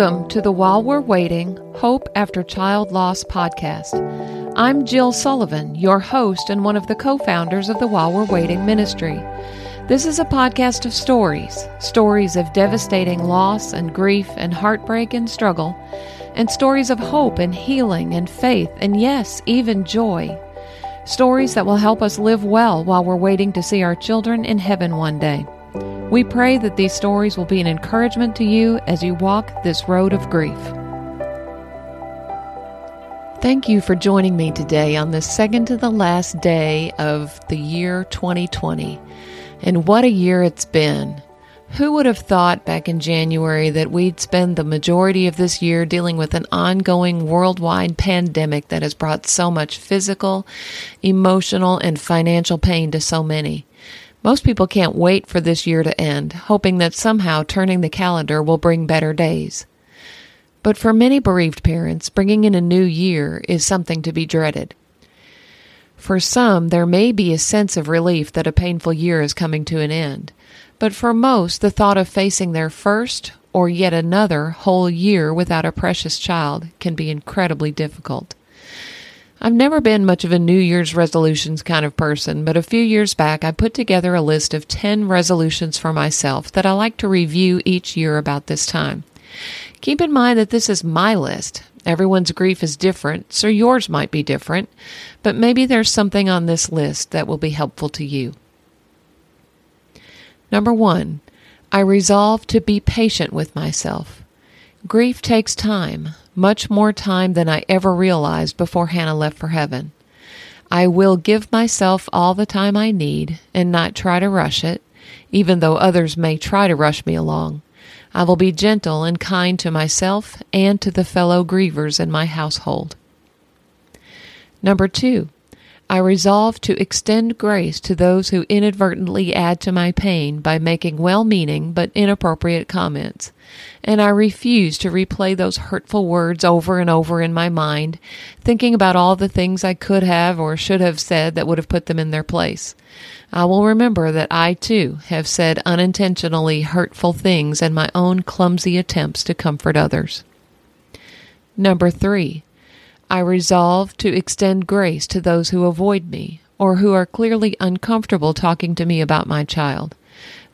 Welcome to the While We're Waiting Hope After Child Loss podcast. I'm Jill Sullivan, your host and one of the co founders of the While We're Waiting ministry. This is a podcast of stories stories of devastating loss and grief and heartbreak and struggle, and stories of hope and healing and faith and, yes, even joy. Stories that will help us live well while we're waiting to see our children in heaven one day. We pray that these stories will be an encouragement to you as you walk this road of grief. Thank you for joining me today on the second to the last day of the year 2020. And what a year it's been! Who would have thought back in January that we'd spend the majority of this year dealing with an ongoing worldwide pandemic that has brought so much physical, emotional, and financial pain to so many? Most people can't wait for this year to end, hoping that somehow turning the calendar will bring better days. But for many bereaved parents, bringing in a new year is something to be dreaded. For some, there may be a sense of relief that a painful year is coming to an end. But for most, the thought of facing their first or yet another whole year without a precious child can be incredibly difficult. I've never been much of a New Year's resolutions kind of person, but a few years back I put together a list of 10 resolutions for myself that I like to review each year about this time. Keep in mind that this is my list. Everyone's grief is different, so yours might be different, but maybe there's something on this list that will be helpful to you. Number one, I resolve to be patient with myself. Grief takes time, much more time than I ever realized before Hannah left for heaven. I will give myself all the time I need and not try to rush it, even though others may try to rush me along. I will be gentle and kind to myself and to the fellow grievers in my household. Number two, I resolve to extend grace to those who inadvertently add to my pain by making well meaning but inappropriate comments. And I refuse to replay those hurtful words over and over in my mind, thinking about all the things I could have or should have said that would have put them in their place. I will remember that I too have said unintentionally hurtful things in my own clumsy attempts to comfort others. Number three, I resolve to extend grace to those who avoid me or who are clearly uncomfortable talking to me about my child.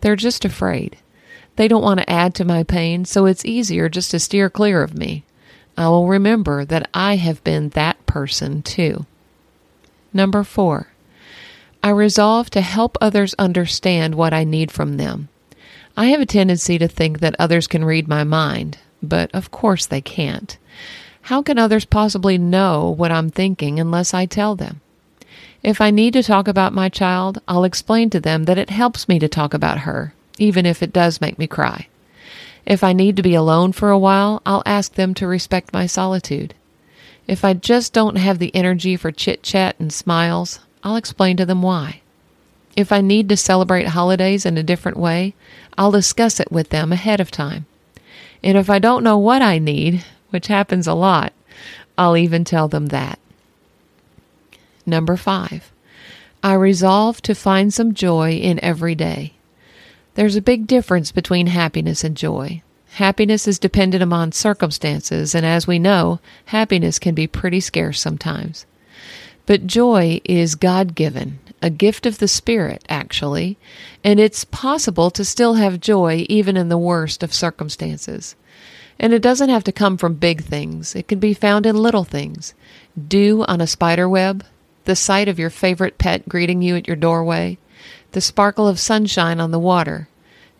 They're just afraid. They don't want to add to my pain, so it's easier just to steer clear of me. I will remember that I have been that person too. Number four, I resolve to help others understand what I need from them. I have a tendency to think that others can read my mind, but of course they can't. How can others possibly know what I'm thinking unless I tell them? If I need to talk about my child, I'll explain to them that it helps me to talk about her, even if it does make me cry. If I need to be alone for a while, I'll ask them to respect my solitude. If I just don't have the energy for chit chat and smiles, I'll explain to them why. If I need to celebrate holidays in a different way, I'll discuss it with them ahead of time. And if I don't know what I need, which happens a lot, I'll even tell them that. Number five, I resolve to find some joy in every day. There's a big difference between happiness and joy. Happiness is dependent upon circumstances, and as we know, happiness can be pretty scarce sometimes. But joy is God given, a gift of the Spirit, actually, and it's possible to still have joy even in the worst of circumstances. And it doesn't have to come from big things, it can be found in little things. Dew on a spider web, the sight of your favorite pet greeting you at your doorway, the sparkle of sunshine on the water,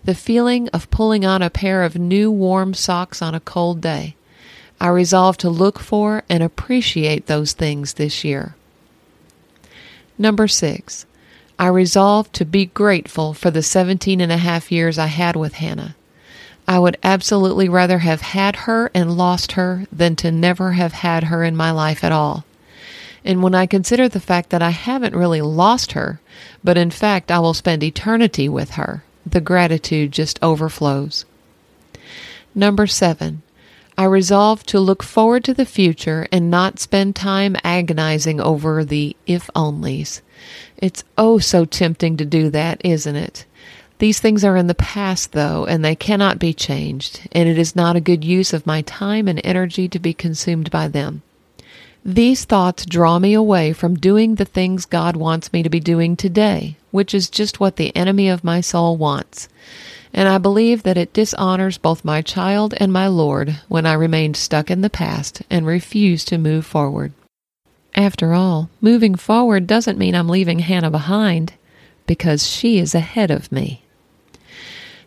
the feeling of pulling on a pair of new warm socks on a cold day. I resolve to look for and appreciate those things this year. Number six, I resolve to be grateful for the seventeen and a half years I had with Hannah. I would absolutely rather have had her and lost her than to never have had her in my life at all. And when I consider the fact that I haven't really lost her, but in fact I will spend eternity with her, the gratitude just overflows. Number seven, I resolve to look forward to the future and not spend time agonizing over the if onlys. It's oh so tempting to do that, isn't it? These things are in the past, though, and they cannot be changed, and it is not a good use of my time and energy to be consumed by them. These thoughts draw me away from doing the things God wants me to be doing today, which is just what the enemy of my soul wants. And I believe that it dishonors both my child and my Lord when I remain stuck in the past and refuse to move forward. After all, moving forward doesn't mean I'm leaving Hannah behind, because she is ahead of me.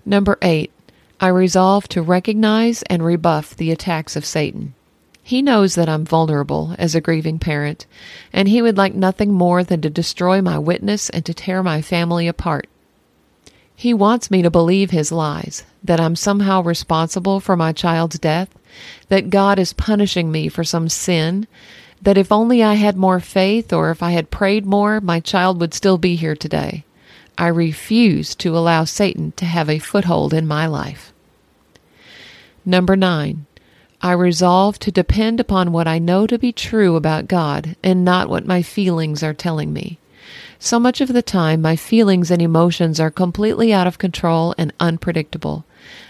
Number eight, I resolve to recognize and rebuff the attacks of Satan. He knows that I'm vulnerable as a grieving parent, and he would like nothing more than to destroy my witness and to tear my family apart. He wants me to believe his lies, that I'm somehow responsible for my child's death, that God is punishing me for some sin, that if only I had more faith or if I had prayed more, my child would still be here today. I refuse to allow Satan to have a foothold in my life. Number nine, I resolve to depend upon what I know to be true about God and not what my feelings are telling me. So much of the time, my feelings and emotions are completely out of control and unpredictable.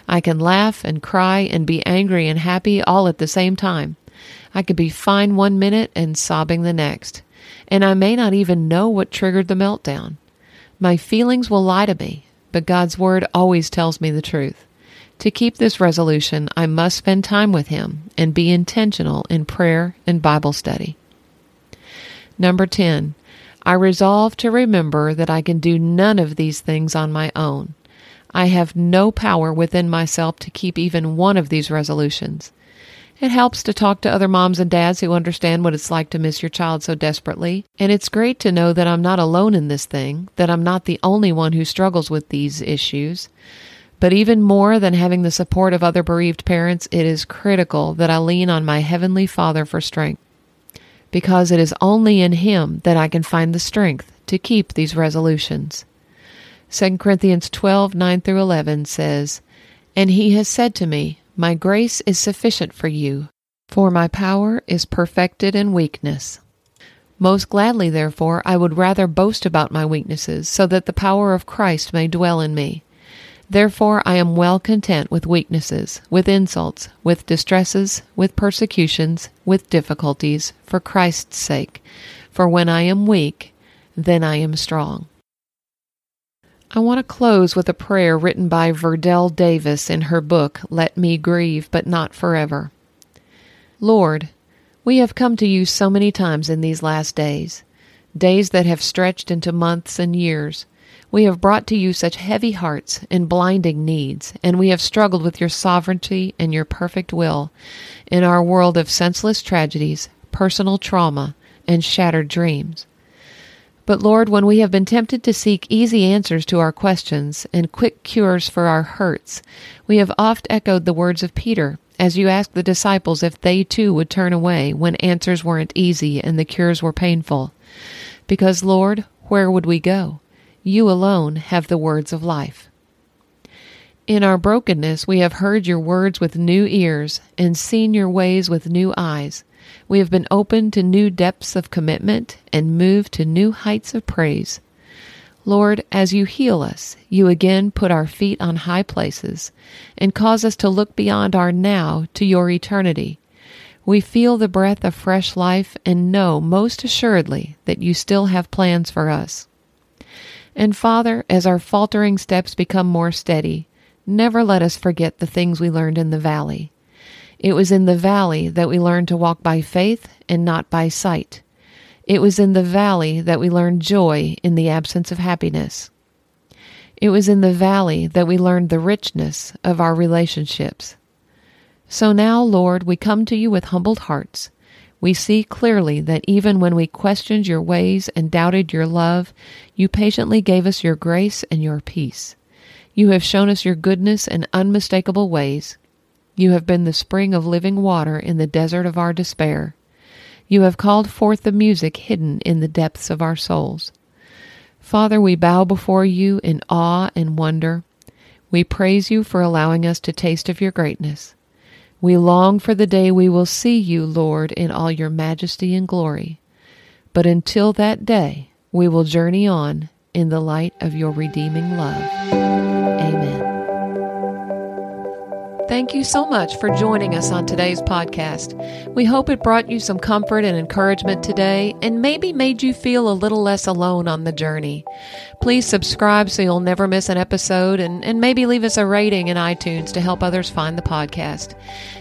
I can laugh and cry and be angry and happy all at the same time. I could be fine one minute and sobbing the next, and I may not even know what triggered the meltdown. My feelings will lie to me, but God's Word always tells me the truth. To keep this resolution, I must spend time with Him and be intentional in prayer and Bible study. Number 10. I resolve to remember that I can do none of these things on my own. I have no power within myself to keep even one of these resolutions. It helps to talk to other moms and dads who understand what it's like to miss your child so desperately. And it's great to know that I'm not alone in this thing, that I'm not the only one who struggles with these issues. But even more than having the support of other bereaved parents, it is critical that I lean on my Heavenly Father for strength. Because it is only in Him that I can find the strength to keep these resolutions. 2 Corinthians 12 9 through 11 says, And He has said to me, My grace is sufficient for you, for my power is perfected in weakness. Most gladly, therefore, I would rather boast about my weaknesses, so that the power of Christ may dwell in me. Therefore I am well content with weaknesses, with insults, with distresses, with persecutions, with difficulties, for Christ's sake. For when I am weak, then I am strong. I want to close with a prayer written by Verdell Davis in her book, Let Me Grieve, But Not Forever. Lord, we have come to you so many times in these last days, days that have stretched into months and years. We have brought to you such heavy hearts and blinding needs, and we have struggled with your sovereignty and your perfect will in our world of senseless tragedies, personal trauma, and shattered dreams. But Lord, when we have been tempted to seek easy answers to our questions and quick cures for our hurts, we have oft echoed the words of Peter as you asked the disciples if they too would turn away when answers weren't easy and the cures were painful. Because, Lord, where would we go? You alone have the words of life. In our brokenness, we have heard your words with new ears and seen your ways with new eyes. We have been opened to new depths of commitment and moved to new heights of praise. Lord, as you heal us, you again put our feet on high places and cause us to look beyond our now to your eternity. We feel the breath of fresh life and know most assuredly that you still have plans for us. And Father, as our faltering steps become more steady, never let us forget the things we learned in the valley. It was in the valley that we learned to walk by faith and not by sight. It was in the valley that we learned joy in the absence of happiness. It was in the valley that we learned the richness of our relationships. So now, Lord, we come to you with humbled hearts we see clearly that even when we questioned your ways and doubted your love, you patiently gave us your grace and your peace. You have shown us your goodness and unmistakable ways. You have been the spring of living water in the desert of our despair. You have called forth the music hidden in the depths of our souls. Father, we bow before you in awe and wonder. We praise you for allowing us to taste of your greatness. We long for the day we will see you, Lord, in all your majesty and glory. But until that day, we will journey on in the light of your redeeming love. Thank you so much for joining us on today's podcast. We hope it brought you some comfort and encouragement today and maybe made you feel a little less alone on the journey. Please subscribe so you'll never miss an episode and, and maybe leave us a rating in iTunes to help others find the podcast.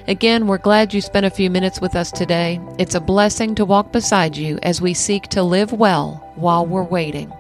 Again, we're glad you spent a few minutes with us today. It's a blessing to walk beside you as we seek to live well while we're waiting.